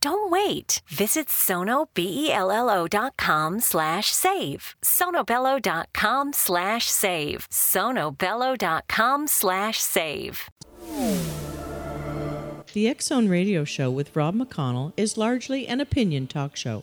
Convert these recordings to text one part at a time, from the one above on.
Don't wait. Visit sonobello.com slash save. sonobello.com slash save. sonobello.com slash save. The X Zone Radio Show with Rob McConnell is largely an opinion talk show.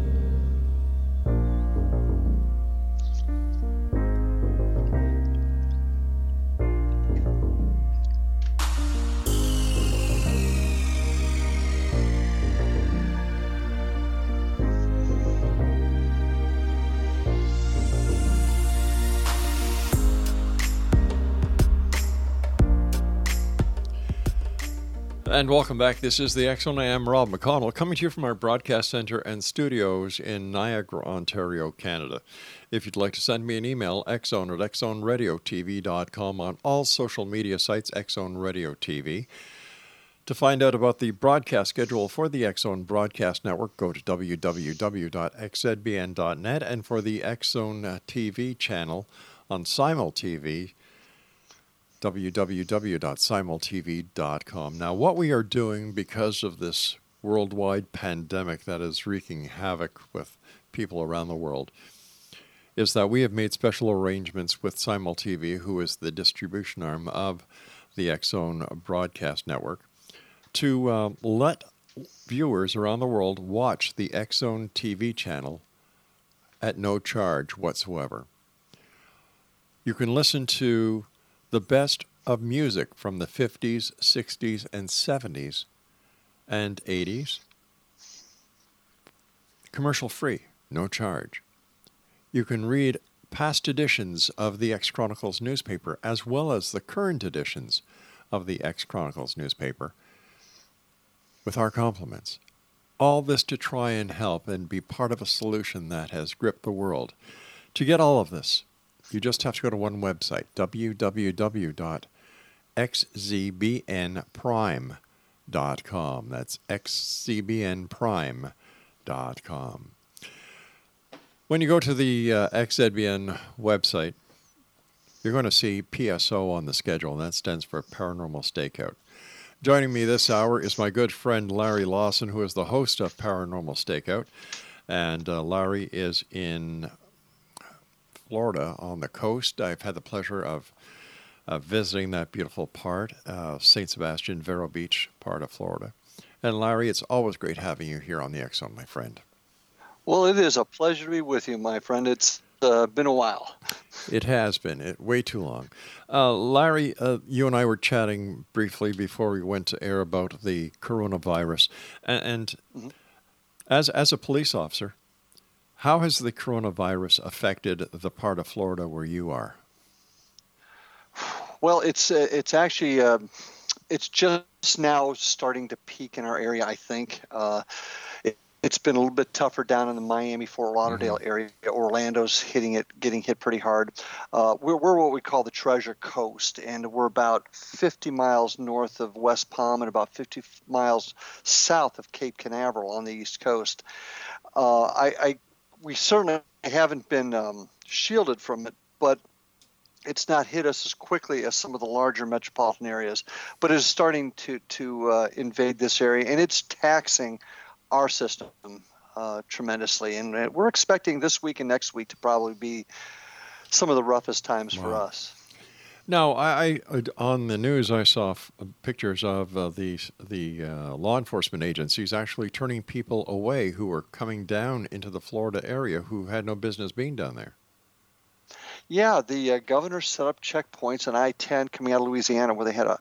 And welcome back. This is the X Zone. I am Rob McConnell, coming to you from our broadcast center and studios in Niagara, Ontario, Canada. If you'd like to send me an email, xzone at xzoneradiotv.com on all social media sites, X Zone Radio TV. To find out about the broadcast schedule for the X Zone Broadcast Network, go to www.xzbn.net. And for the X Zone TV channel on Simul TV, www.simultv.com. Now, what we are doing because of this worldwide pandemic that is wreaking havoc with people around the world is that we have made special arrangements with SimulTV, who is the distribution arm of the Zone broadcast network, to uh, let viewers around the world watch the Zone TV channel at no charge whatsoever. You can listen to the best of music from the 50s, 60s, and 70s and 80s. Commercial free, no charge. You can read past editions of the X Chronicles newspaper as well as the current editions of the X Chronicles newspaper with our compliments. All this to try and help and be part of a solution that has gripped the world. To get all of this, you just have to go to one website, www.xzbnprime.com. That's xzbnprime.com. When you go to the uh, XZBN website, you're going to see PSO on the schedule, and that stands for Paranormal Stakeout. Joining me this hour is my good friend Larry Lawson, who is the host of Paranormal Stakeout. And uh, Larry is in Florida on the coast. I've had the pleasure of uh, visiting that beautiful part, uh, St. Sebastian, Vero Beach part of Florida. And Larry, it's always great having you here on the X Zone, my friend. Well, it is a pleasure to be with you, my friend. It's uh, been a while. It has been it, way too long. Uh, Larry, uh, you and I were chatting briefly before we went to air about the coronavirus, and, and mm-hmm. as as a police officer, how has the coronavirus affected the part of Florida where you are? Well, it's uh, it's actually uh, it's just now starting to peak in our area. I think uh, it, it's been a little bit tougher down in the Miami Fort Lauderdale Mm-hmm. area. Orlando's hitting it, getting hit pretty hard. Uh, we're, we're what we call the Treasure Coast, and we're about 50 miles north of West Palm and about 50 miles south of Cape Canaveral on the east coast. Uh, I, I we certainly haven't been um, shielded from it, but it's not hit us as quickly as some of the larger metropolitan areas, but it's starting to to uh, invade this area, and it's taxing our system uh, tremendously. And we're expecting this week and next week to probably be some of the roughest times for us. Now, I, I on the news I saw f- pictures of uh, the the uh, law enforcement agencies actually turning people away who were coming down into the Florida area who had no business being down there. Yeah, the uh, governor set up checkpoints on I-10 coming out of Louisiana, where they had a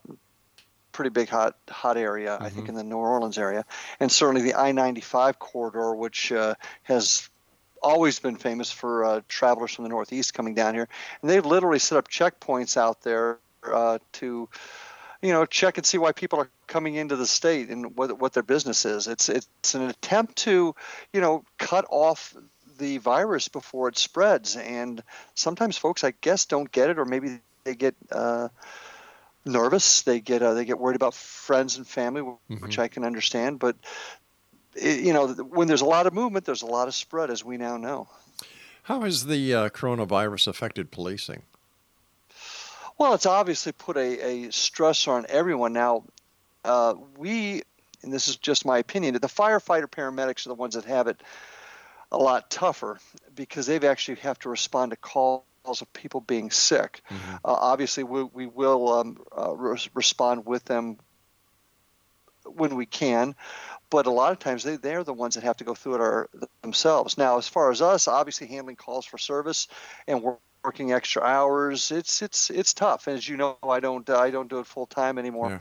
pretty big hot hot area, I think, in the New Orleans area, and certainly the I-95 corridor, which uh, has always been famous for uh, travelers from the Northeast coming down here. And they've literally set up checkpoints out there uh, to, you know, check and see why people are coming into the state and what what their business is. It's it's an attempt to, you know, cut off the virus before it spreads. And sometimes folks, I guess, don't get it, or maybe they get. Uh, nervous they get uh, they get worried about friends and family which i can understand but it, you know when there's a lot of movement there's a lot of spread as we now know How has the uh, coronavirus affected policing? well it's obviously put a, a stressor on everyone now uh, we and this is just my opinion the firefighter paramedics are the ones that have it a lot tougher because they've actually have to respond to calls of people being sick. Uh, obviously, we, we will um, uh, res- respond with them when we can, but a lot of times they, they're the ones that have to go through it our, themselves. Now, as far as us, obviously handling calls for service and working extra hours, it's it's it's tough. And as you know, I don't uh, I don't do it full time anymore. Yeah.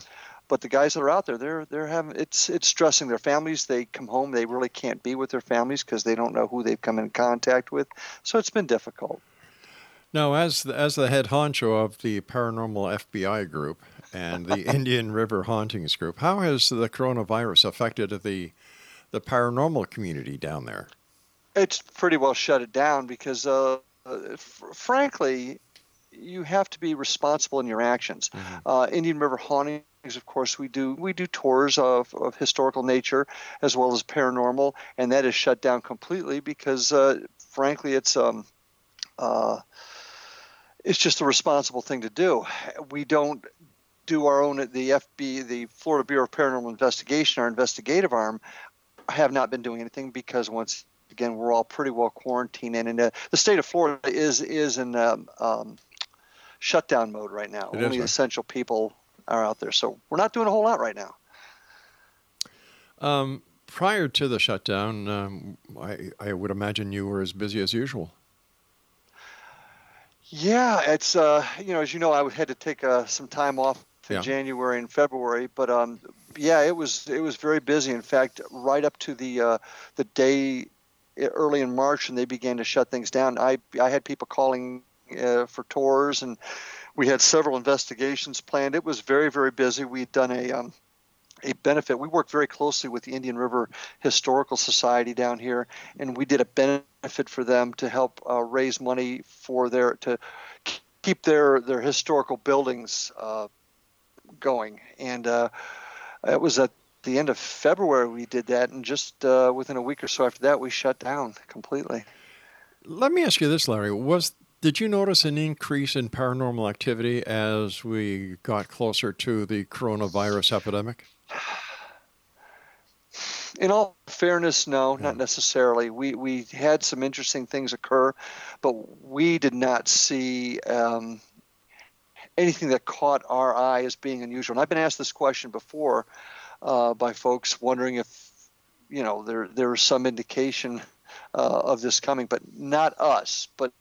But the guys that are out there, they're they're having it's it's stressing their families. They come home, they really can't be with their families because they don't know who they've come in contact with. So it's been difficult. Now, as the, as the head honcho of the paranormal FBI group and the Indian River Hauntings group, how has the coronavirus affected the the paranormal community down there? It's pretty well shut it down because, uh, f- frankly, you have to be responsible in your actions. Uh, Indian River Hauntings, of course, we do we do tours of, of historical nature as well as paranormal, and that is shut down completely because, uh, frankly, it's um, uh, it's just a responsible thing to do. We don't do our own at the FB, the Florida Bureau of Paranormal Investigation, our investigative arm, have not been doing anything because once again we're all pretty well quarantined and in uh, the state of Florida is is in um, um, shutdown mode right now. It is, Only right? essential people are out there, so we're not doing a whole lot right now. Um, prior to the shutdown, um, I, I would imagine you were as busy as usual. Yeah, it's uh, you know, as you know, I had to take uh, some time off Yeah. January and February, but um, yeah, it was it was very busy. In fact, right up to the uh, the day early in March, and they began to shut things down. I I had people calling uh, for tours, and we had several investigations planned. It was very very busy. We'd done a um, a benefit. We worked very closely with the Indian River Historical Society down here, and we did a benefit for them to help uh, raise money for their to keep their their historical buildings uh, going. And uh, it was at the end of February we did that, and just uh, within a week or so after that, we shut down completely. Let me ask you this, Larry. Was did you notice an increase in paranormal activity as we got closer to the coronavirus epidemic? in all fairness, no, not necessarily. We we had some interesting things occur, but we did not see um, anything that caught our eye as being unusual. And I've been asked this question before uh, by folks wondering if you know there there was some indication uh, of this coming, but not us, but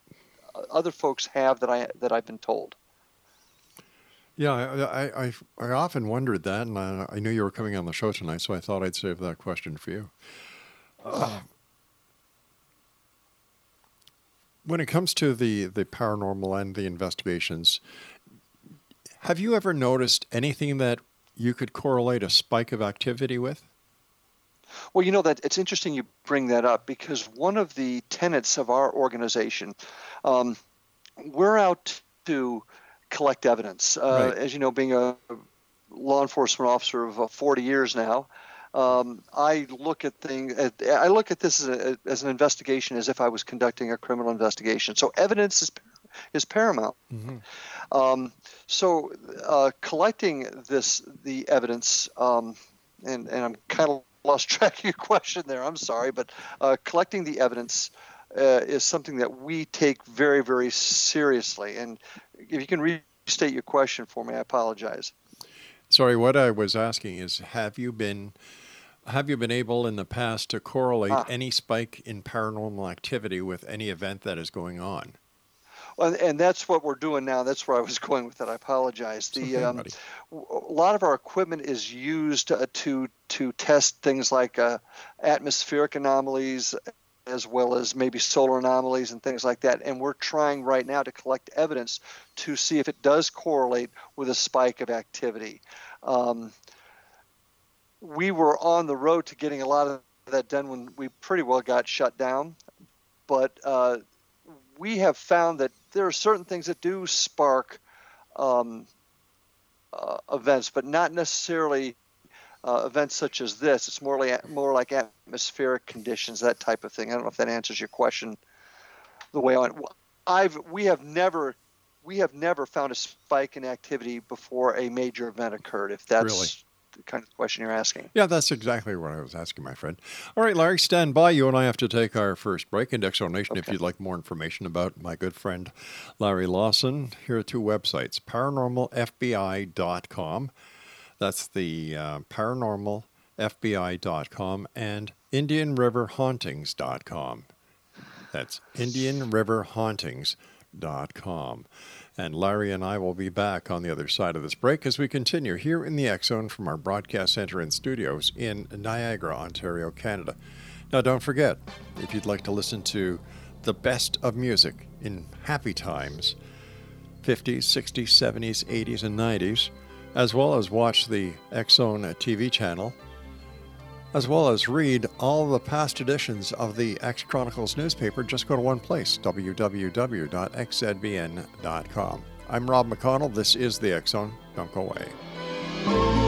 other folks have that I that I've been told. Yeah, I, I, I, I often wondered that, and I, I knew you were coming on the show tonight, so I thought I'd save that question for you. Uh, when it comes to the, the paranormal and the investigations, have you ever noticed anything that you could correlate a spike of activity with? Well, you know that it's interesting you bring that up because one of the tenets of our organization, um, we're out to collect evidence. Uh, Right. As you know, being a law enforcement officer of uh, 40 years now, um, I look at things. I look at this as, a, as an investigation, as if I was conducting a criminal investigation. So evidence is is paramount. Um, so uh, collecting this the evidence, um, and and I'm kind of lost track of your question there. I'm sorry, but uh, collecting the evidence uh, is something that we take very very seriously. And if you can restate your question for me, I apologize. Sorry, what I was asking is have you been have you been able in the past to correlate Ah. any spike in paranormal activity with any event that is going on? And that's what we're doing now. That's where I was going with it. I apologize. The um, a lot of our equipment is used uh, to to test things like uh, atmospheric anomalies, as well as maybe solar anomalies and things like that. And we're trying right now to collect evidence to see if it does correlate with a spike of activity. Um, we were on the road to getting a lot of that done when we pretty well got shut down, but uh, we have found that there are certain things that do spark um, uh, events, but not necessarily uh, events such as this. It's more like more like atmospheric conditions, that type of thing. I don't know if that answers your question. The way I've we have never we have never found a spike in activity before a major event occurred. If that's kind of question you're asking. Yeah, that's exactly what I was asking, my friend. All right, Larry, stand by. You and I have to take our first break. And Nation, if you'd like more information about my good friend Larry Lawson, here are two websites paranormalfbi.com. That's the uh, paranormalfbi.com and IndianRiverHauntings.com. That's IndianRiverHauntings.com. And Larry and I will be back on the other side of this break as we continue here in the X Zone from our broadcast center and studios in Niagara, Ontario, Canada. Now, don't forget, if you'd like to listen to the best of music in happy times 50s, 60s, 70s, 80s, and 90s, as well as watch the Zone TV channel, as well as read all the past editions of the X Chronicles newspaper, just go to one place, www.xzbn.com. I'm Rob McConnell. This is the Zone. Don't go away.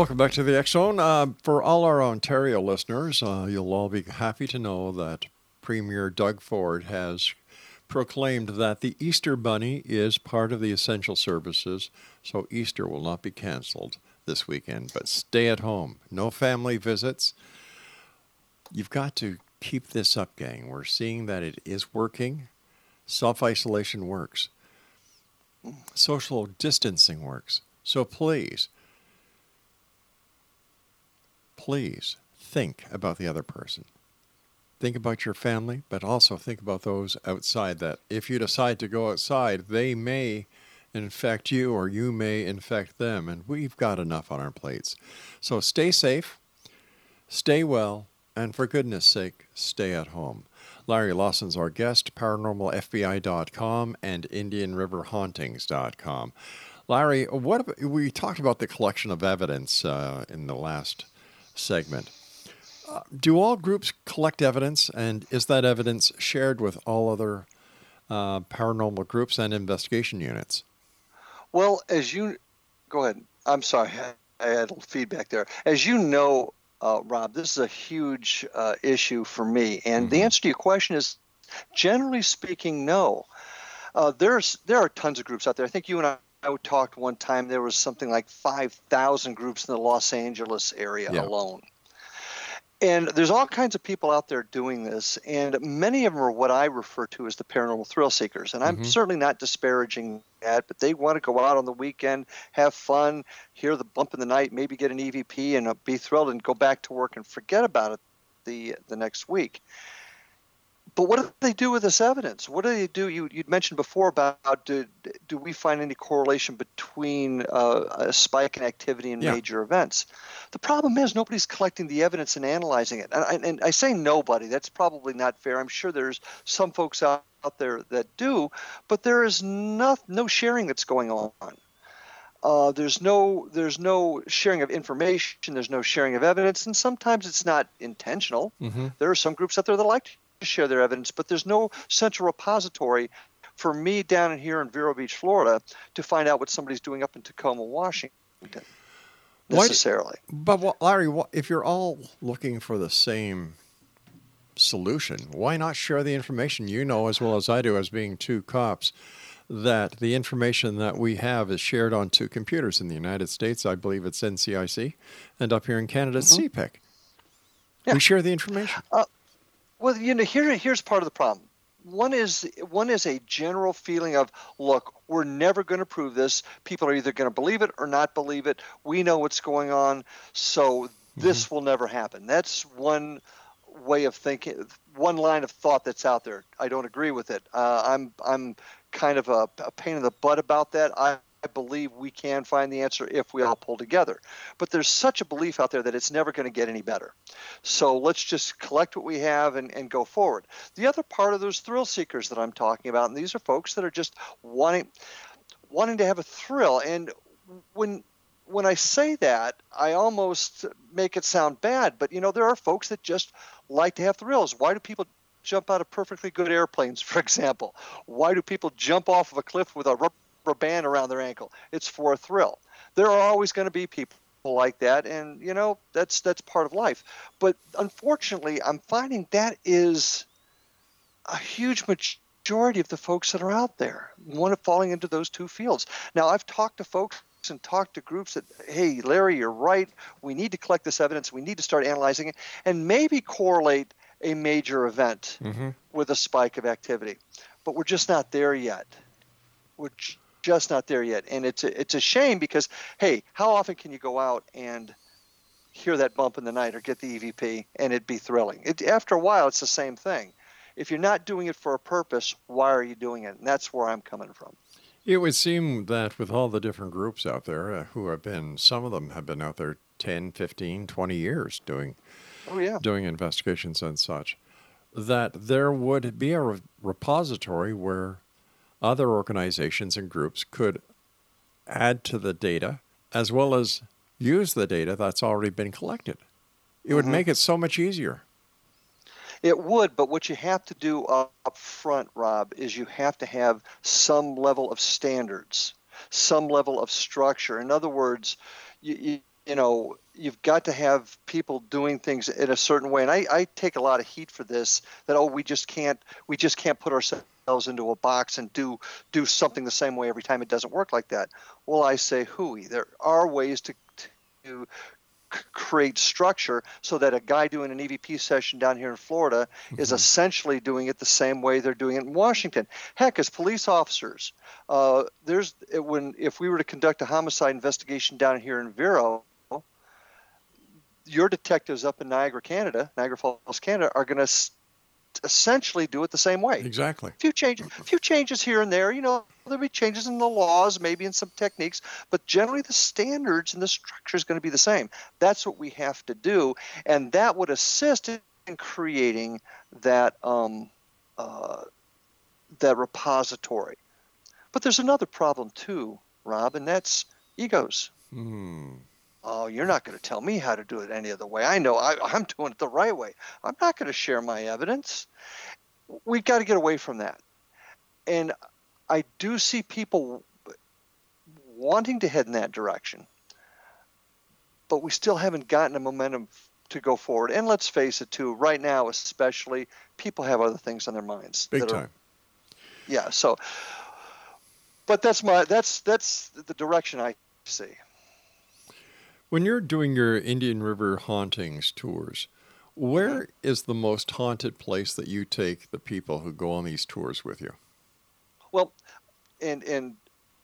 Welcome back to the X Zone. Uh, for all our Ontario listeners, uh, you'll all be happy to know that Premier Doug Ford has proclaimed that the Easter Bunny is part of the essential services, so Easter will not be canceled this weekend. But stay at home, no family visits. You've got to keep this up, gang. We're seeing that it is working. Self isolation works, social distancing works. So please, please think about the other person. Think about your family, but also think about those outside that if you decide to go outside, they may infect you or you may infect them. And we've got enough on our plates. So stay safe, stay well, and for goodness sake, stay at home. Larry Lawson's our guest, paranormalfbi.com and indianriverhauntings.com. Larry, what we talked about the collection of evidence uh, in the last segment. Uh, do all groups collect evidence, and is that evidence shared with all other uh, paranormal groups and investigation units? Well, as you go ahead, I'm sorry, I had a little feedback there. As you know, uh, Rob, this is a huge uh, issue for me, and mm-hmm. the answer to your question is, generally speaking, no. Uh, there's there are tons of groups out there. I think you and I I talked one time there was something like 5,000 groups in the Los Angeles area yeah. alone. And there's all kinds of people out there doing this, and many of them are what I refer to as the paranormal thrill seekers. And I'm mm-hmm. certainly not disparaging that, but they want to go out on the weekend, have fun, hear the bump in the night, maybe get an EVP, and uh, be thrilled, and go back to work and forget about it the the next week. But what do they do with this evidence? What do they do? You you mentioned before about do, do we find any correlation between uh, a spike in activity and yeah. major events? The problem is nobody's collecting the evidence and analyzing it. And I, and I say nobody. That's probably not fair. I'm sure there's some folks out, out there that do, but there is no no sharing that's going on. Uh, there's no there's no sharing of information. There's no sharing of evidence, and sometimes it's not intentional. Mm-hmm. There are some groups out there that like share their evidence, but there's no central repository for me down in here in Vero Beach, Florida, to find out what somebody's doing up in Tacoma, Washington. Necessarily. Why, but Larry, if you're all looking for the same solution, why not share the information? You know as well as I do, as being two cops, that the information that we have is shared on two computers in the United States. I believe it's NCIC, and up here in Canada, it's mm-hmm. CPIC. Yeah. We share the information. Uh, well, you know, here here's part of the problem. One is one is a general feeling of, look, we're never going to prove this. People are either going to believe it or not believe it. We know what's going on, so this mm-hmm. will never happen. That's one way of thinking, one line of thought that's out there. I don't agree with it. Uh, I'm I'm kind of a, a pain in the butt about that. I I believe we can find the answer if we all pull together. But there's such a belief out there that it's never going to get any better. So let's just collect what we have and, and go forward. The other part of those thrill seekers that I'm talking about, and these are folks that are just wanting wanting to have a thrill. And when when I say that, I almost make it sound bad, but you know, there are folks that just like to have thrills. Why do people jump out of perfectly good airplanes, for example? Why do people jump off of a cliff with a rubber rubber band around their ankle. It's for a thrill. There are always going to be people like that and you know that's that's part of life but unfortunately i'm finding that is a huge majority of the folks that are out there one of falling into those two fields now i've talked to folks and talked to groups that hey larry you're right we need to collect this evidence we need to start analyzing it and maybe correlate a major event mm-hmm. with a spike of activity but we're just not there yet we're just not there yet. And it's a, it's a shame because, hey, how often can you go out and hear that bump in the night or get the EVP and it be thrilling? It, after a while, it's the same thing. If you're not doing it for a purpose, why are you doing it? And that's where I'm coming from. It would seem that with all the different groups out there uh, who have been, some of them have been out there 10, 15, 20 years doing, oh, yeah. doing investigations and such, that there would be a re- repository where other organizations and groups could add to the data as well as use the data that's already been collected. It mm-hmm. would make it so much easier. It would, but what you have to do up front, Rob, is you have to have some level of standards, some level of structure. In other words, you, you, know, you've got to have people doing things in a certain way. And I, I take a lot of heat for this that, oh, we just can't, we just can't put ourselves into a box and do do something the same way every time. It doesn't work like that. Well, I say hooey. There are ways to to create structure so that a guy doing an EVP session down here in Florida mm-hmm. is essentially doing it the same way they're doing it in Washington. Heck, as police officers, uh, there's when if we were to conduct a homicide investigation down here in Vero, your detectives up in Niagara, Canada, Niagara Falls, Canada, are going to s- essentially do it the same way. Exactly. A few changes, a few changes here and there. You know, there'll be changes in the laws, maybe in some techniques, but generally the standards and the structure is going to be the same. That's what we have to do, and that would assist in creating that um, uh, that repository. But there's another problem too, Rob, and that's egos. Hmm. Oh, you're not going to tell me how to do it any other way. I know I, I'm doing it the right way. I'm not going to share my evidence. We've got to get away from that. And I do see people wanting to head in that direction, but we still haven't gotten a momentum to go forward. And let's face it, too, right now, especially, people have other things on their minds. Big that are- time. yeah. So, but that's my that's that's the direction I see. When you're doing your Indian River hauntings tours, where is the most haunted place that you take the people who go on these tours with you? Well, and and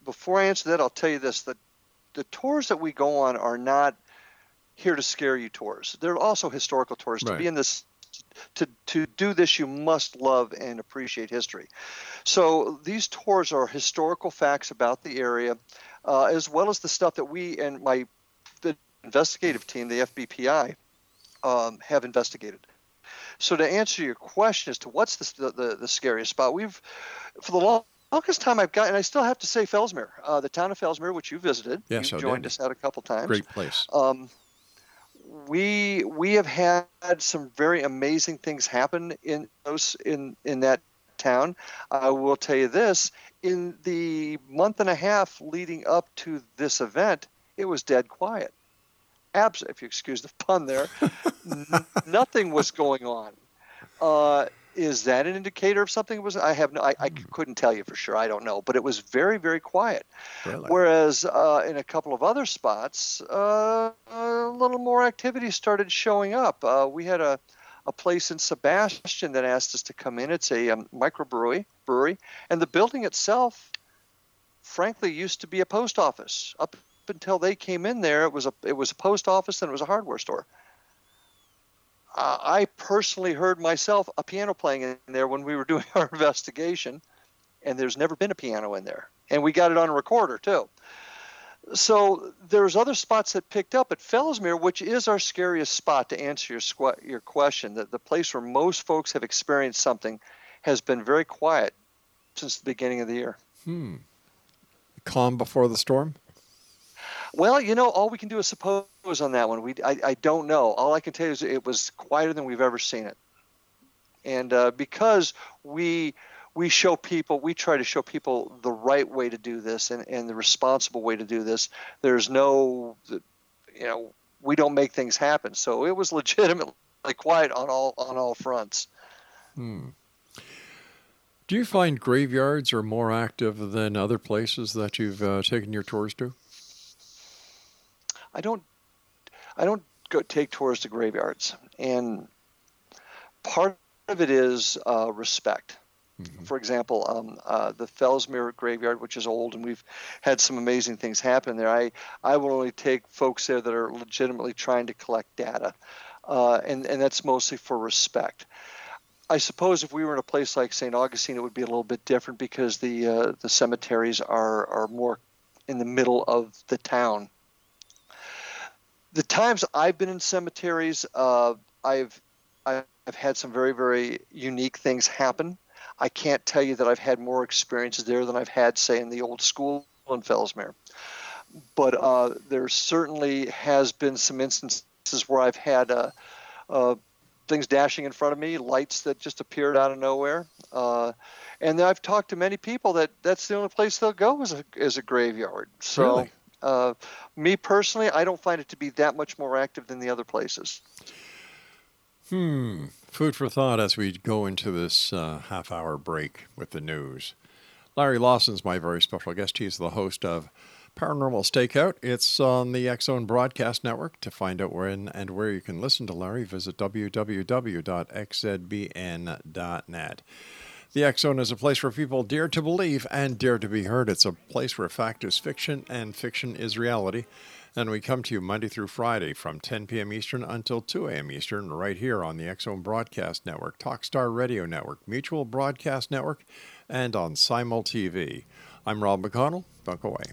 before I answer that, I'll tell you this: that the tours that we go on are not here to scare you tours. They're also historical tours. To be in this, to to do this, you must love and appreciate history. So these tours are historical facts about the area, uh, as well as the stuff that we and my the investigative team, the FBPI, um, have investigated. So to answer your question as to what's the, the, the scariest spot, we've for the long, longest time I've got, and I still have to say Fellsmere, uh, the town of Fellsmere, which you visited. Yes, you I joined did. us out a couple times. Great place. Um, we we have had some very amazing things happen in those in in that town. I will tell you this: in the month and a half leading up to this event, it was dead quiet. Abs- if you excuse the pun there, n- nothing was going on. Uh, is that an indicator of something was? I have no. I, I couldn't tell you for sure. I don't know, but it was very very quiet. Really? Whereas uh, in a couple of other spots, uh, a little more activity started showing up. Uh, we had a, a place in Sebastian that asked us to come in. It's a um, microbrewery, brewery, and the building itself, frankly, used to be a post office. Up until they came in there, it was a it was a post office and it was a hardware store. Uh, I personally heard myself a piano playing in there when we were doing our investigation, and there's never been a piano in there. And we got it on a recorder too. So there's other spots that picked up at Fellsmere, which is our scariest spot to answer your squ- your question. That the place where most folks have experienced something has been very quiet since the beginning of the year. Hmm. Calm before the storm? Well, you know, all we can do is suppose on that one. We, I, I don't know. All I can tell you is it was quieter than we've ever seen it. And uh, because we we show people, we try to show people the right way to do this and, and the responsible way to do this. There's no, you know, we don't make things happen. So it was legitimately quiet on all on all fronts. Hmm. Do you find graveyards are more active than other places that you've uh, taken your tours to? I don't I don't go take tours to graveyards, and part of it is uh, respect. For example, um, uh, the Fellsmere graveyard, which is old, and we've had some amazing things happen there. I I will only take folks there that are legitimately trying to collect data, uh, and and that's mostly for respect. I suppose if we were in a place like St. Augustine, it would be a little bit different because the uh, the cemeteries are are more in the middle of the town the times I've been in cemeteries, uh, I've I've had some very very unique things happen. I can't tell you that I've had more experiences there than I've had, say, in the old school in Fellsmere. But uh, there certainly has been some instances where I've had uh, uh, things dashing in front of me, lights that just appeared out of nowhere. Uh, and I've talked to many people that that's the only place they'll go is a, is a graveyard. So Really? Uh, me personally, I don't find it to be that much more active than the other places. Hmm. Food for thought as we go into this uh, half hour break with the news. Larry Lawson's my very special guest. He's the host of Paranormal Stakeout. It's on the Zone Broadcast Network. To find out when and where you can listen to Larry, visit www.xzbn.net. The X Zone is a place where people dare to believe and dare to be heard. It's a place where fact is fiction and fiction is reality. And we come to you Monday through Friday from 10 p.m. Eastern until 2 a.m. Eastern, right here on the X Zone Broadcast Network, Talkstar Radio Network, Mutual Broadcast Network, and on Simul TV. I'm Rob McConnell. Don't go away.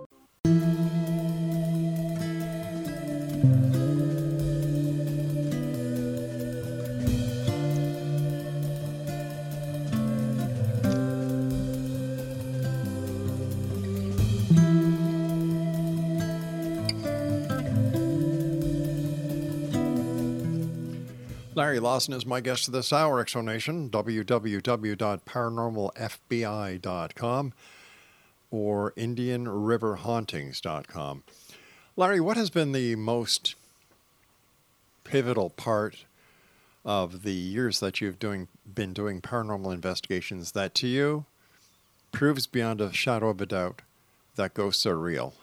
Lawson is my guest this hour, X Zone Nation, www.paranormalfbi.com or IndianRiverHauntings.com. Larry, what has been the most pivotal part of the years that you've doing been doing paranormal investigations that to you proves beyond a shadow of a doubt that ghosts are real?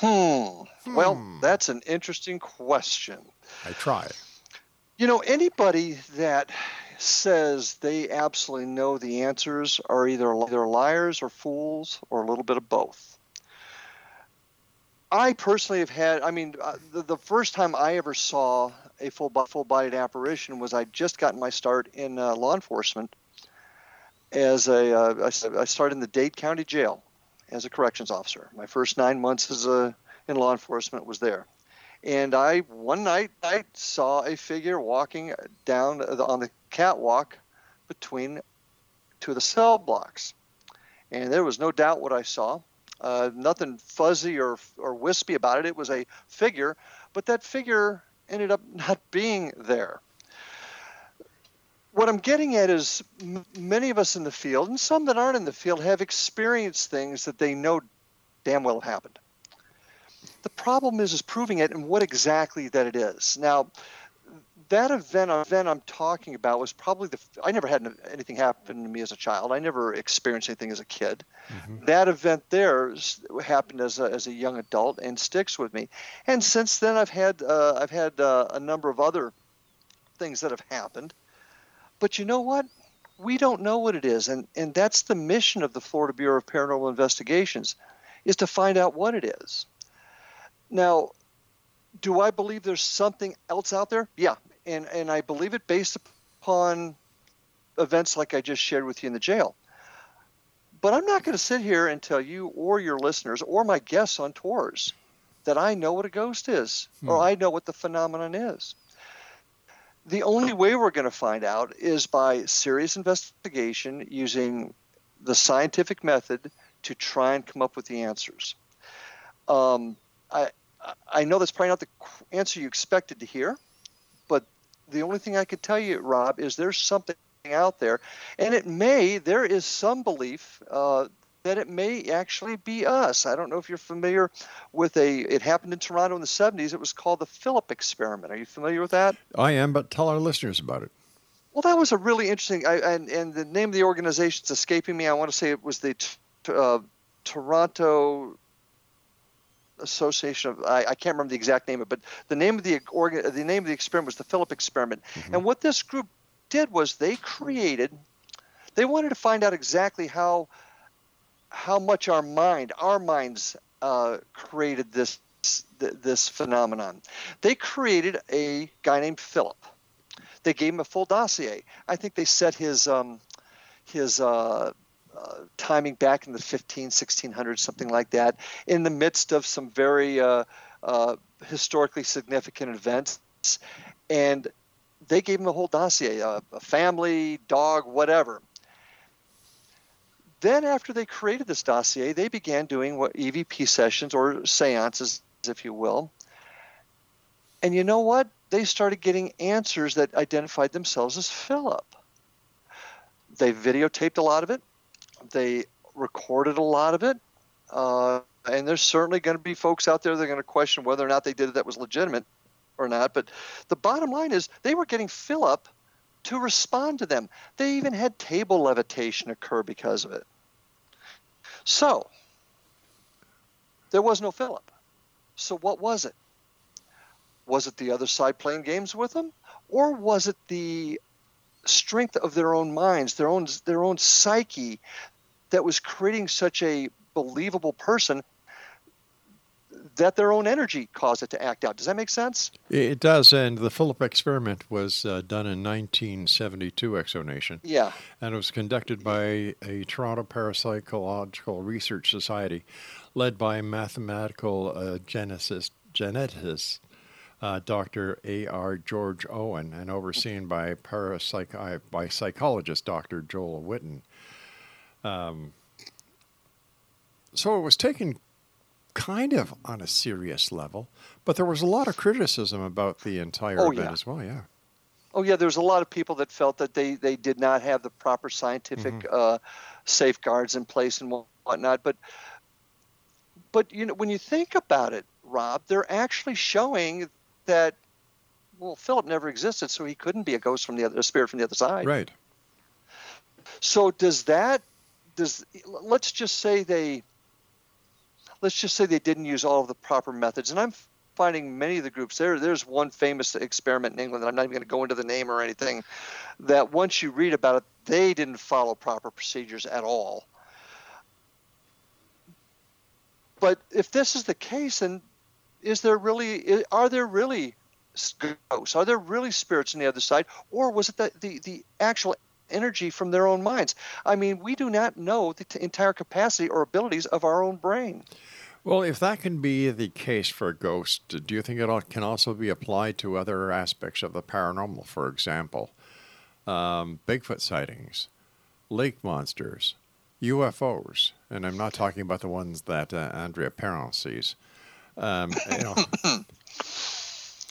Hmm. Well, that's an interesting question. I try. You know, anybody that says they absolutely know the answers are either either liars or fools or a little bit of both. I personally have had. I mean, uh, the, the first time I ever saw a full full bodied apparition was I just gotten my start in uh, law enforcement. As a, uh, I I started in the Dade County Jail as a corrections officer. My first nine months as a in law enforcement was there and I one night I saw a figure walking down the- on the catwalk between two of the cell blocks, and there was no doubt what I saw. Uh, nothing fuzzy or or wispy about it. It was a figure, but that figure ended up not being there. What I'm getting at is m- many of us in the field, and some that aren't in the field, have experienced things that they know damn well happened. The problem is is proving it and what exactly that it is. Now, that event event I'm talking about was probably the I never had anything happen to me as a child. I never experienced anything as a kid. That event there happened as a, as a young adult and sticks with me. And since then, I've had uh, I've had uh, a number of other things that have happened. But you know what? We don't know what it is, and and that's the mission of the Florida Bureau of Paranormal Investigations, is to find out what it is. Now, do I believe there's something else out there? Yeah, and and I believe it based upon events like I just shared with you in the jail. But I'm not going to sit here and tell you or your listeners or my guests on tours that I know what a ghost is or I know what the phenomenon is. The only way we're going to find out is by serious investigation using the scientific method to try and come up with the answers. Um, I I know that's probably not the answer you expected to hear, but the only thing I could tell you, Rob, is there's something out there, and it may there is some belief uh, that it may actually be us. I don't know if you're familiar with a. It happened in Toronto in the 70s. It was called the Philip experiment. Are you familiar with that? I am, but tell our listeners about it. Well, that was a really interesting. I, and and the name of the organization's escaping me. I want to say it was the t- uh, Toronto Association of I, I, can't remember the exact name of it, but the name of the organ, the name of the experiment was the Philip experiment. Mm-hmm. And what this group did was they created they wanted to find out exactly how how much our mind, our minds uh, created this this phenomenon. They created a guy named Philip. They gave him a full dossier. I think they set his um, his uh, uh, timing back in the 15, 1600s, something like that, in the midst of some very uh, uh, historically significant events. And they gave him a whole dossier a family, dog, whatever. Then, after they created this dossier, they began doing what EVP sessions or seances, if you will. And you know what? They started getting answers that identified themselves as Philip. They videotaped a lot of it, they recorded a lot of it. Uh, and there's certainly going to be folks out there that are going to question whether or not they did it that was legitimate or not. But the bottom line is they were getting Philip to respond to them. They even had table levitation occur because of it. So, there was no Philip. So, what was it? Was it the other side playing games with them? Or was it the strength of their own minds, their own, their own psyche that was creating such a believable person that their own energy caused it to act out. Does that make sense? It does. And the Philip experiment was uh, done in 1972, X Zone Nation. Yeah. And it was conducted by a Toronto Parapsychological Research Society led by mathematical uh, geneticist, geneticist uh, Dr. A.R. George Owen and overseen by, parapsych- by psychologist Dr. Joel Whitton. Um, so it was taken kind of on a serious level, but there was a lot of criticism about the entire oh, event yeah. as well. Yeah. Oh yeah, there's a lot of people that felt that they they did not have the proper scientific mm-hmm. uh, safeguards in place and whatnot. But but you know when you think about it, Rob, they're actually showing that well, Philip never existed, so he couldn't be a ghost from the other, a spirit from the other side. Right. So does that does let's just say they let's just say they didn't use all of the proper methods. And I'm finding many of the groups there. There's one famous experiment in England that I'm not even going to go into the name or anything. That once you read about it, they didn't follow proper procedures at all. But if this is the case, then is there really are there really ghosts? Are there really spirits on the other side, or was it the the, the actual energy from their own minds? I mean, we do not know the t- entire capacity or abilities of our own brain. Well, if that can be the case for a ghost, do you think it can also be applied to other aspects of the paranormal? For example, um, Bigfoot sightings, lake monsters, UFOs, and I'm not talking about the ones that uh, Andrea Perron sees. Um, you know,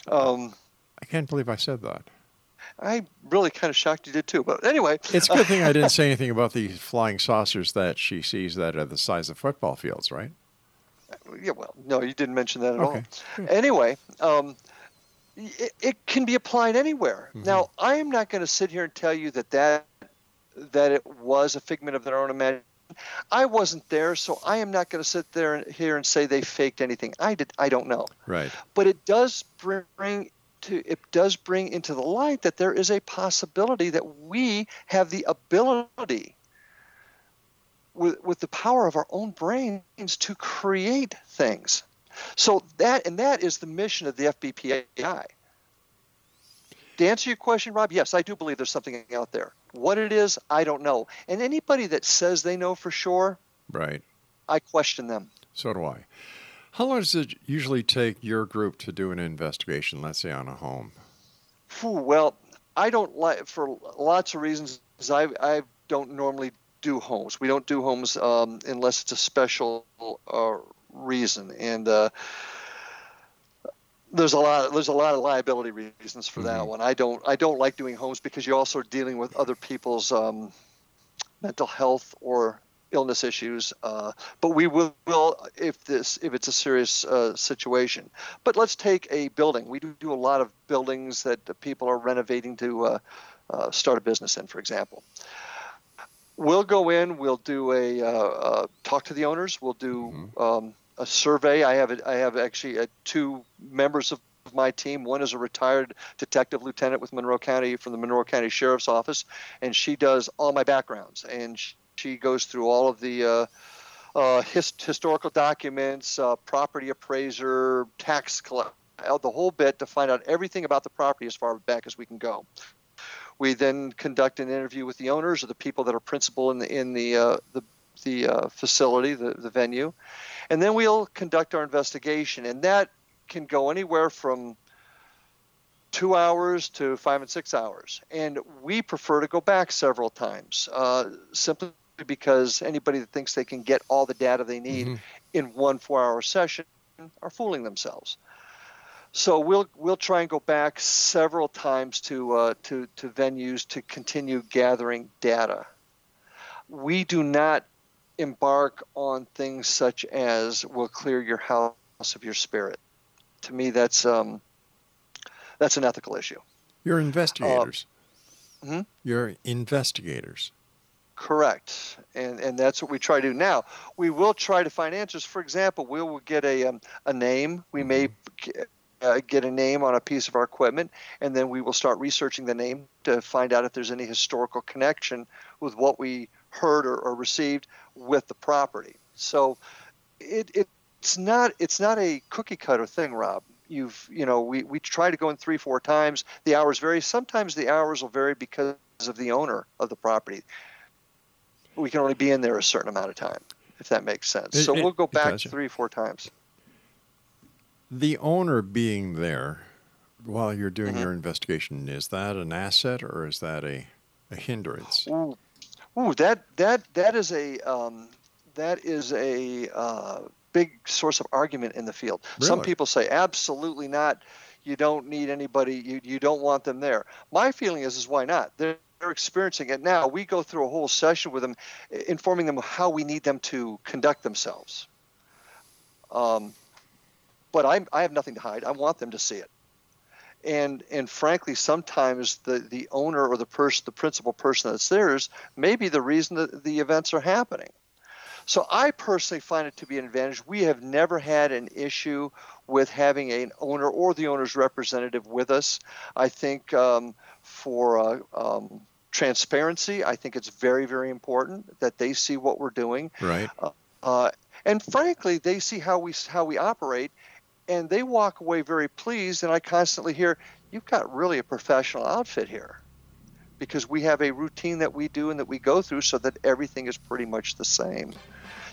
um, I can't believe I said that. I really kind of shocked you did too. But anyway, it's a good thing I didn't say anything about the flying saucers that she sees that are the size of football fields, right? yeah, well, no, you didn't mention that at okay. all. Anyway, um, it, it, can be applied anywhere. Mm-hmm. Now, I am not going to sit here and tell you that that that it was a figment of their own imagination. I wasn't there, so I am not going to sit there and, here and say they faked anything. I did. I don't know. Right. But it does bring to it does bring into the light that there is a possibility that we have the ability with, with the power of our own brains to create things. So that and that is the mission of the FBPI. To answer your question, Rob, yes, I do believe there's something out there. What it is, I don't know. And anybody that says they know for sure, right, I question them. So do I. How long does it usually take your group to do an investigation, let's say on a home? well, I don't like for lots of reasons. I I don't normally do homes. We don't do homes um, unless it's a special uh, reason, and uh, there's a lot. There's a lot of liability reasons for mm-hmm. that one. I don't. I don't like doing homes because you're also dealing with other people's um, mental health or illness issues. Uh, but we will, will, if this if it's a serious uh, situation. But let's take a building. We do do a lot of buildings that people are renovating to uh, uh start a business in, for example we'll go in. We'll do a uh, uh, talk to the owners. We'll do mm-hmm. um, a survey. I have a, I have actually uh, two members of my team. One is a retired detective lieutenant with Monroe County from the Monroe County Sheriff's Office, and she does all my backgrounds. And she goes through all of the uh, uh, his, historical documents, uh, property appraiser, tax collector, the whole bit to find out everything about the property as far back as we can go. We then conduct an interview with the owners or the people that are principal in the in the uh, the, the uh, facility, the, the venue, and then we'll conduct our investigation, and that can go anywhere from two hours to five and six hours. And we prefer to go back several times, uh, simply because anybody that thinks they can get all the data they need mm-hmm. in one four-hour session are fooling themselves. So we'll we'll try and go back several times to uh, to to venues to continue gathering data. We do not embark on things such as "We'll clear your house of your spirit." To me, that's um, that's an ethical issue. You're investigators. Uh, hmm? You're investigators. Correct, and and that's what we try to do now. We will try to find answers. For example, we will get a um, a name. We may mm-hmm uh, get a name on a piece of our equipment, and then we will start researching the name to find out if there's any historical connection with what we heard or, or received with the property. So it, it, it's not it's not a cookie cutter thing, Rob. You've you know we, we try to go in three four times. The hours vary. Sometimes the hours will vary because of the owner of the property. We can only be in there a certain amount of time, if that makes sense. It, so we'll go back three four times the owner being there while you're doing mm-hmm. your investigation is that an asset or is that a, a hindrance? Ooh, ooh that that that is a um, that is a uh, big source of argument in the field. Really? Some people say absolutely not. You don't need anybody. You you don't want them there. My feeling is is why not? They're they're experiencing it now. We go through a whole session with them, informing them how we need them to conduct themselves. Um, but I, I have nothing to hide. I want them to see it. And and frankly, sometimes the, the owner or the person, the principal person that's there is maybe the reason that the events are happening. So I personally find it to be an advantage. We have never had an issue with having an owner or the owner's representative with us. I think um, for uh, um, transparency, I think it's very, very important that they see what we're doing. Right. Uh, uh, and frankly, they see how we how we operate, and they walk away very pleased. And I constantly hear, "You've got really a professional outfit here," because we have a routine that we do and that we go through, so that everything is pretty much the same.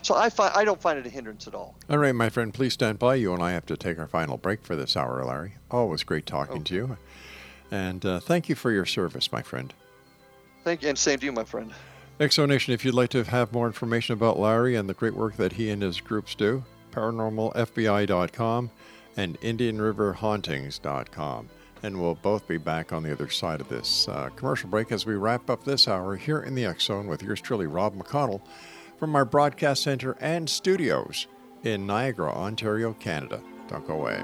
So I find I don't find it a hindrance at all. All right, my friend, please stand by. You and I have to take our final break for this hour, Larry. Always great talking okay. to you, and uh, thank you for your service, my friend. Thank you, and same to you, my friend. X Zone Nation, if you'd like to have more information about Larry and the great work that he and his groups do, paranormalfbi.com and IndianRiverHauntings.com. And we'll both be back on the other side of this uh, commercial break as we wrap up this hour here in the Zone with yours truly, Rob McConnell, from our broadcast center and studios in Niagara, Ontario, Canada. Don't go away.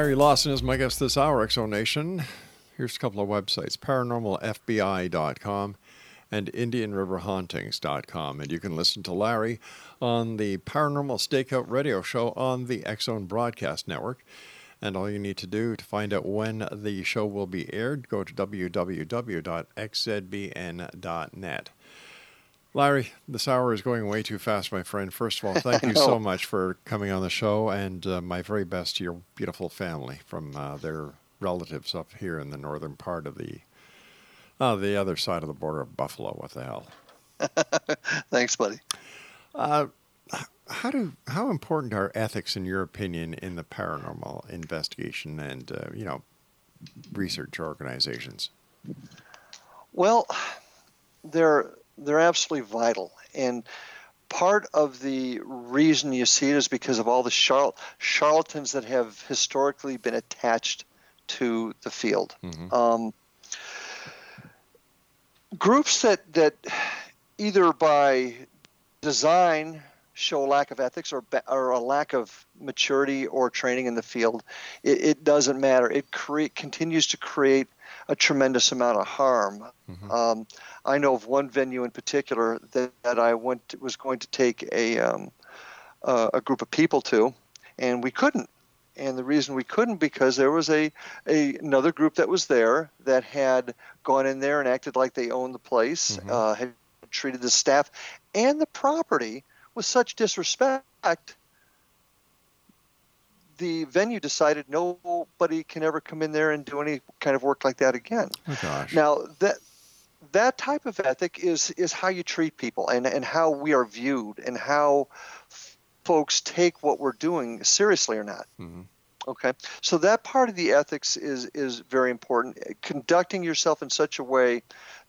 Larry Lawson is my guest this hour, X Zone Nation. Here's a couple of websites paranormalfbi.com and IndianRiverHauntings.com. And you can listen to Larry on the Paranormal Stakeout radio show on the Zone Broadcast Network. And all you need to do to find out when the show will be aired, go to www.xzbn.net. Larry, this hour is going way too fast, my friend. First of all, thank you so much for coming on the show, and uh, my very best to your beautiful family from uh, their relatives up here in the northern part of the uh, the other side of the border of Buffalo. What the hell? Thanks, buddy. Uh, how do how important are ethics, in your opinion, in the paranormal investigation and uh, you know research organizations? Well, they're they're absolutely vital, and part of the reason you see it is because of all the charl- charlatans that have historically been attached to the field. Um, groups that that either by design show a lack of ethics or, or a lack of maturity or training in the field, it, it doesn't matter. It create continues to create a tremendous amount of harm. Um, I know of one venue in particular that, that I went was going to take a um, uh, a group of people to, and we couldn't. And the reason we couldn't because there was a, a another group that was there that had gone in there and acted like they owned the place, uh, had treated the staff and the property with such disrespect. The venue decided nobody can ever come in there and do any kind of work like that again. Oh gosh. Now that that type of ethic is is how you treat people and and how we are viewed and how f- folks take what we're doing seriously or not. Mhm. Okay, so that part of the ethics is is very important. Conducting yourself in such a way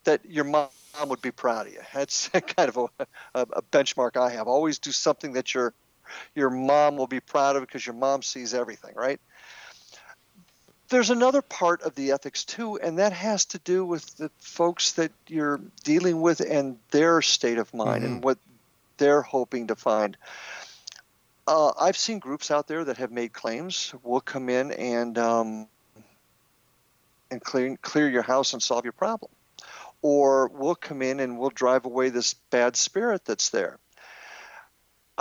that your mom would be proud of you. That's kind of a, a, benchmark I have. Always do something that your your mom will be proud of because your mom sees everything, right? There's another part of the ethics too, and that has to do with the folks that you're dealing with and their state of mind and what they're hoping to find. Uh, I've seen groups out there that have made claims. We'll come in and um, and clear clear your house and solve your problem, or we'll come in and we'll drive away this bad spirit that's there.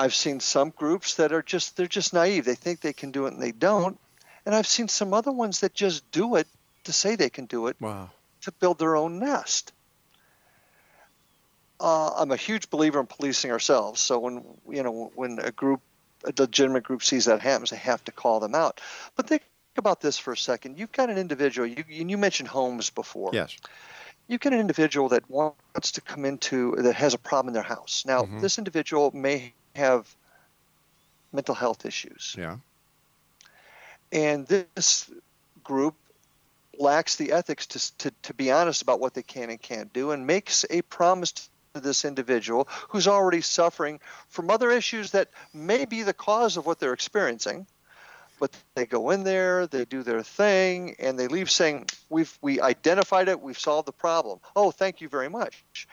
I've seen some groups that are just they're just naive. They think they can do it and they don't. And I've seen some other ones that just do it to say they can do it Wow. to build their own nest. Uh, I'm a huge believer in policing ourselves. So when you know when a group, a legitimate group sees that happens, they have to call them out. But think about this for a second. You've got an individual. You you mentioned homes before. Yes. You've got an individual that wants to come into that has a problem in their house. Now this individual may have mental health issues. Yeah. and this group lacks the ethics to, to, to be honest about what they can and can't do and makes a promise to this individual who's already suffering from other issues that may be the cause of what they're experiencing. But they go in there they do their thing and they leave saying we've we identified it we've solved the problem. Oh thank you very much.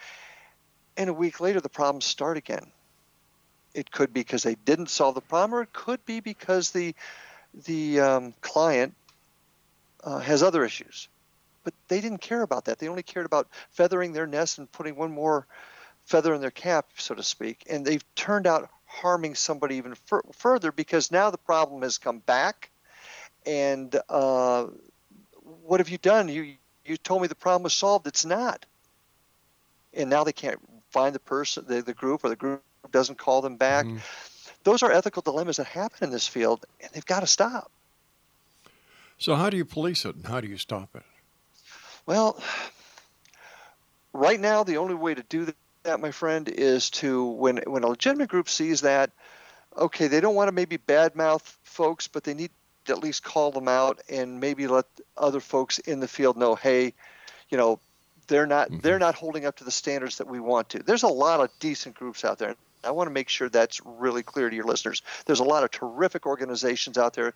And a week later the problems start again it could be because they didn't solve the problem or it could be because the the um, client uh, has other issues. But they didn't care about that. They only cared about feathering their nest and putting one more feather in their cap, so to speak. And they've turned out harming somebody even fur- further because now the problem has come back. And uh, what have you done? You you told me the problem was solved. It's not. And now they can't find the person, the, the group, or the group doesn't call them back. Mm-hmm. Those are ethical dilemmas that happen in this field, and they've got to stop. So how do you police it and how do you stop it? Well, right now, the only way to do that, my friend, is to when when a legitimate group sees that, okay, they don't want to maybe badmouth folks, but they need to at least call them out and maybe let other folks in the field know, hey, you know, they're not they're mm-hmm. not holding up to the standards that we want to. There's a lot of decent groups out there. I want to make sure that's really clear to your listeners. There's a lot of terrific organizations out there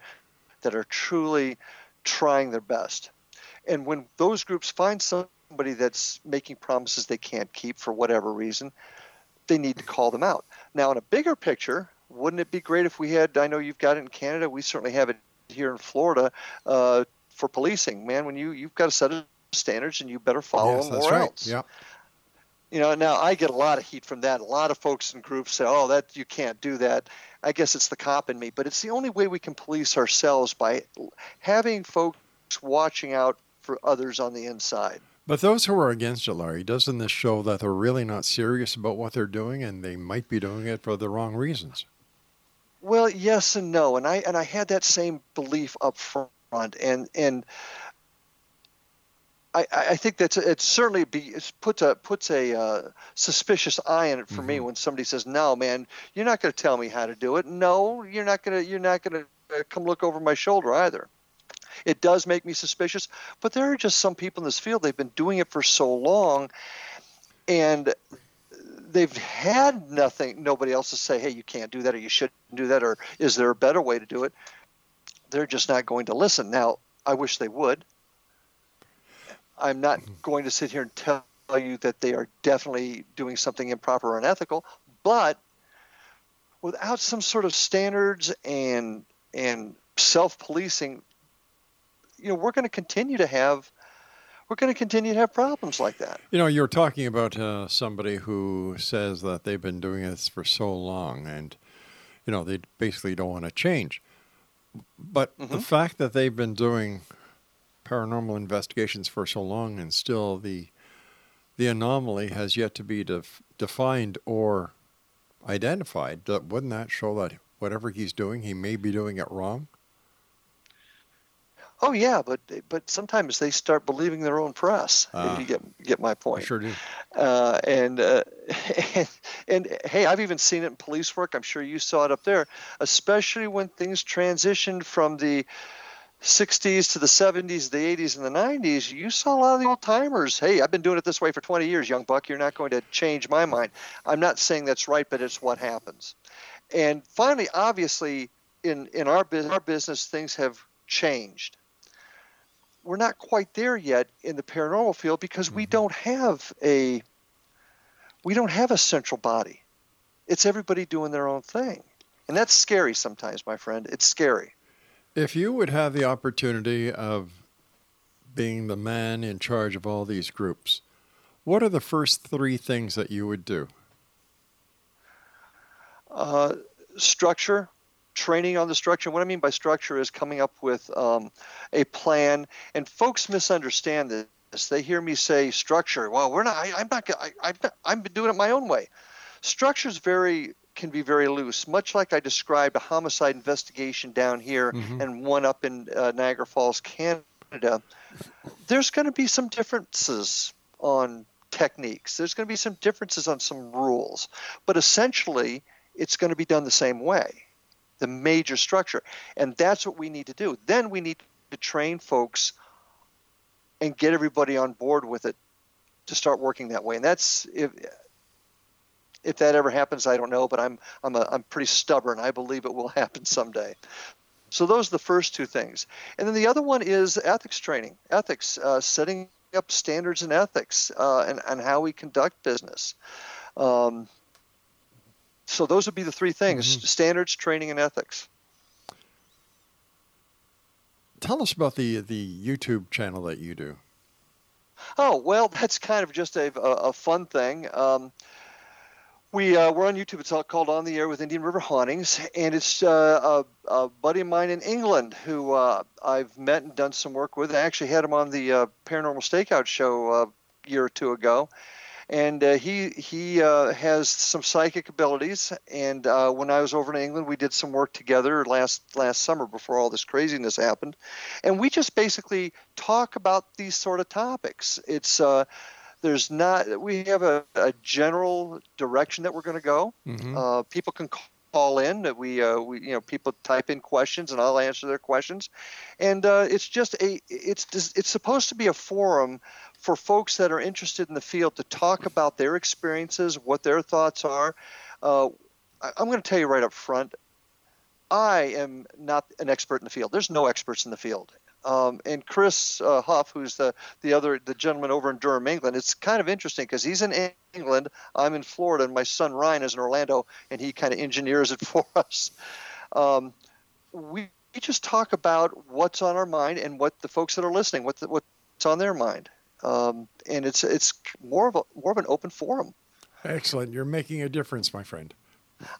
that are truly trying their best. And when those groups find somebody that's making promises they can't keep for whatever reason, they need to call them out. Now, in a bigger picture, wouldn't it be great if we had? I know you've got it in Canada. We certainly have it here in Florida uh, for policing. Man, when you you've got a set of standards and you better follow yes, them that's or right. else. Yeah. You know, now I get a lot of heat from that. A lot of folks and groups say, "Oh, that you can't do that." I guess it's the cop in me, but it's the only way we can police ourselves by having folks watching out for others on the inside. But those who are against it, Larry, doesn't this show that they're really not serious about what they're doing and they might be doing it for the wrong reasons? Well, yes and no, and I and I had that same belief up front, and and I, I think that's it. Certainly, be puts a puts a uh, suspicious eye on it for mm-hmm. me when somebody says, "No, man, you're not going to tell me how to do it. No, you're not going to you're not going to uh, come look over my shoulder either." It does make me suspicious, but there are just some people in this field. They've been doing it for so long, and they've had nothing, nobody else to say, "Hey, you can't do that," or "You shouldn't do that," or "Is there a better way to do it?" They're just not going to listen. Now, I wish they would I'm not going to sit here and tell you that they are definitely doing something improper or unethical, but without some sort of standards and and self-policing, you know, we're going to continue to have we're going to continue to have problems like that. You know, you're talking about uh, somebody who says that they've been doing this for so long, and you know they basically don't want to change. But mm-hmm. the fact that they've been doing paranormal investigations for so long, and still the the anomaly has yet to be def- defined or identified. Wouldn't that show that whatever he's doing, he may be doing it wrong? Oh yeah, but but sometimes they start believing their own press. If ah. you get get my point. I sure do. Uh, and, uh, and and hey, I've even seen it in police work. I'm sure you saw it up there, especially when things transitioned from the 60s to the 70s, the 80s, and the 90s, you saw a lot of the old timers. Hey, I've been doing it this way for 20 years, young buck. You're not going to change my mind. I'm not saying that's right, but it's what happens. And finally, obviously, in in our business, our business, things have changed. We're not quite there yet in the paranormal field because mm-hmm. we don't have a we don't have a central body. It's everybody doing their own thing, and that's scary sometimes, my friend. It's scary. If you would have the opportunity of being the man in charge of all these groups, what are the first three things that you would do? Uh, structure, training on the structure. What I mean by structure is coming up with um, a plan. And folks misunderstand this. They hear me say structure. Well, we're not. I, am not. I, I, I'm doing it my own way. Structure is very can be very loose, much like I described a homicide investigation down here mm-hmm. and one up in uh, Niagara Falls, Canada. There's going to be some differences on techniques. There's going to be some differences on some rules, but essentially, it's going to be done the same way. The major structure, and that's what we need to do. Then we need to train folks and get everybody on board with it to start working that way. And that's if if that ever happens, I don't know, but I'm I'm a, I'm pretty stubborn. I believe it will happen someday. So those are the first two things, and then the other one is ethics training, ethics, uh, setting up standards and ethics, uh, and and how we conduct business. Um, so those would be the three things: mm-hmm. standards, training, and ethics. Tell us about the the YouTube channel that you do. Oh well, that's kind of just a, a, a fun thing. Um, we uh, we're on YouTube. It's called On the Air with Indian River Hauntings, and it's uh, a, a, buddy of mine in England who uh, I've met and done some work with. I actually had him on the uh, Paranormal Stakeout show uh, a year or two ago, and uh, he he has some psychic abilities. And when I was over in England, we did some work together last last summer before all this craziness happened, and we just basically talk about these sort of topics. It's there's not we have a, a general direction that we're going to go mm-hmm. uh, people can call in that we, uh, we you know people type in questions and i'll answer their questions and uh, it's just a it's it's supposed to be a forum for folks that are interested in the field to talk about their experiences what their thoughts are uh, i'm going to tell you right up front I am not an expert in the field. There's no experts in the field. Um, and Chris uh, Huff, who's the the other the gentleman over in Durham, England. It's kind of interesting because he's in England, I'm in Florida, and my son Ryan is in Orlando, and he kind of engineers it for us. Um, we, we just talk about what's on our mind and what the folks that are listening, what the, what's on their mind, um, and it's it's more of a more of an open forum. Excellent, you're making a difference, my friend.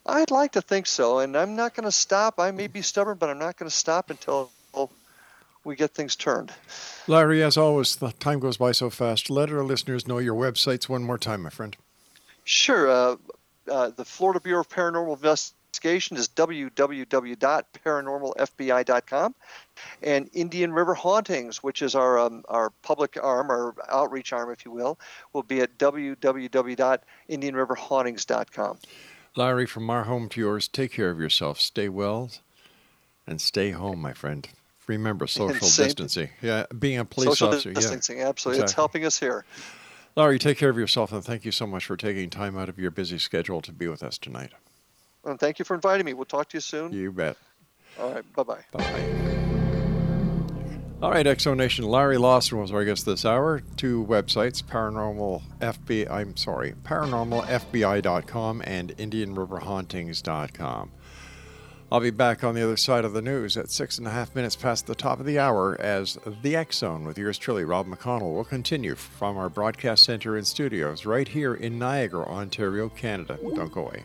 I'd like to think so, and I'm not going to stop. I may be stubborn, but I'm not going to stop until we get things turned. Larry, as always, the time goes by so fast. Let our listeners know your websites one more time, my friend. Sure. Uh, uh, the Florida Bureau of Paranormal Investigation is www.paranormalfbi.com, and Indian River Hauntings, which is our um, our public arm, our outreach arm, if you will, will be at www.indianriverhauntings.com. Larry, from our home to yours, take care of yourself. Stay well and stay home, my friend. Remember social same- distancing. Yeah, being a police officer. Social officer. distancing, yeah, absolutely. It's helping us here. Larry, take care of yourself, and thank you so much for taking time out of your busy schedule to be with us tonight. And thank you for inviting me. We'll talk to you soon. You bet. All right. Bye bye. Bye. All right, X Zone Nation. Larry Lawson was our guest this hour. Two websites: Paranormal FBI. I'm sorry, ParanormalFBI.com and IndianRiverHauntings.com. I'll be back on the other side of the news at six and a half minutes past the top of the hour as the X Zone with yours truly, Rob McConnell, will continue from our broadcast center and studios right here in Niagara, Ontario, Canada. Don't go away.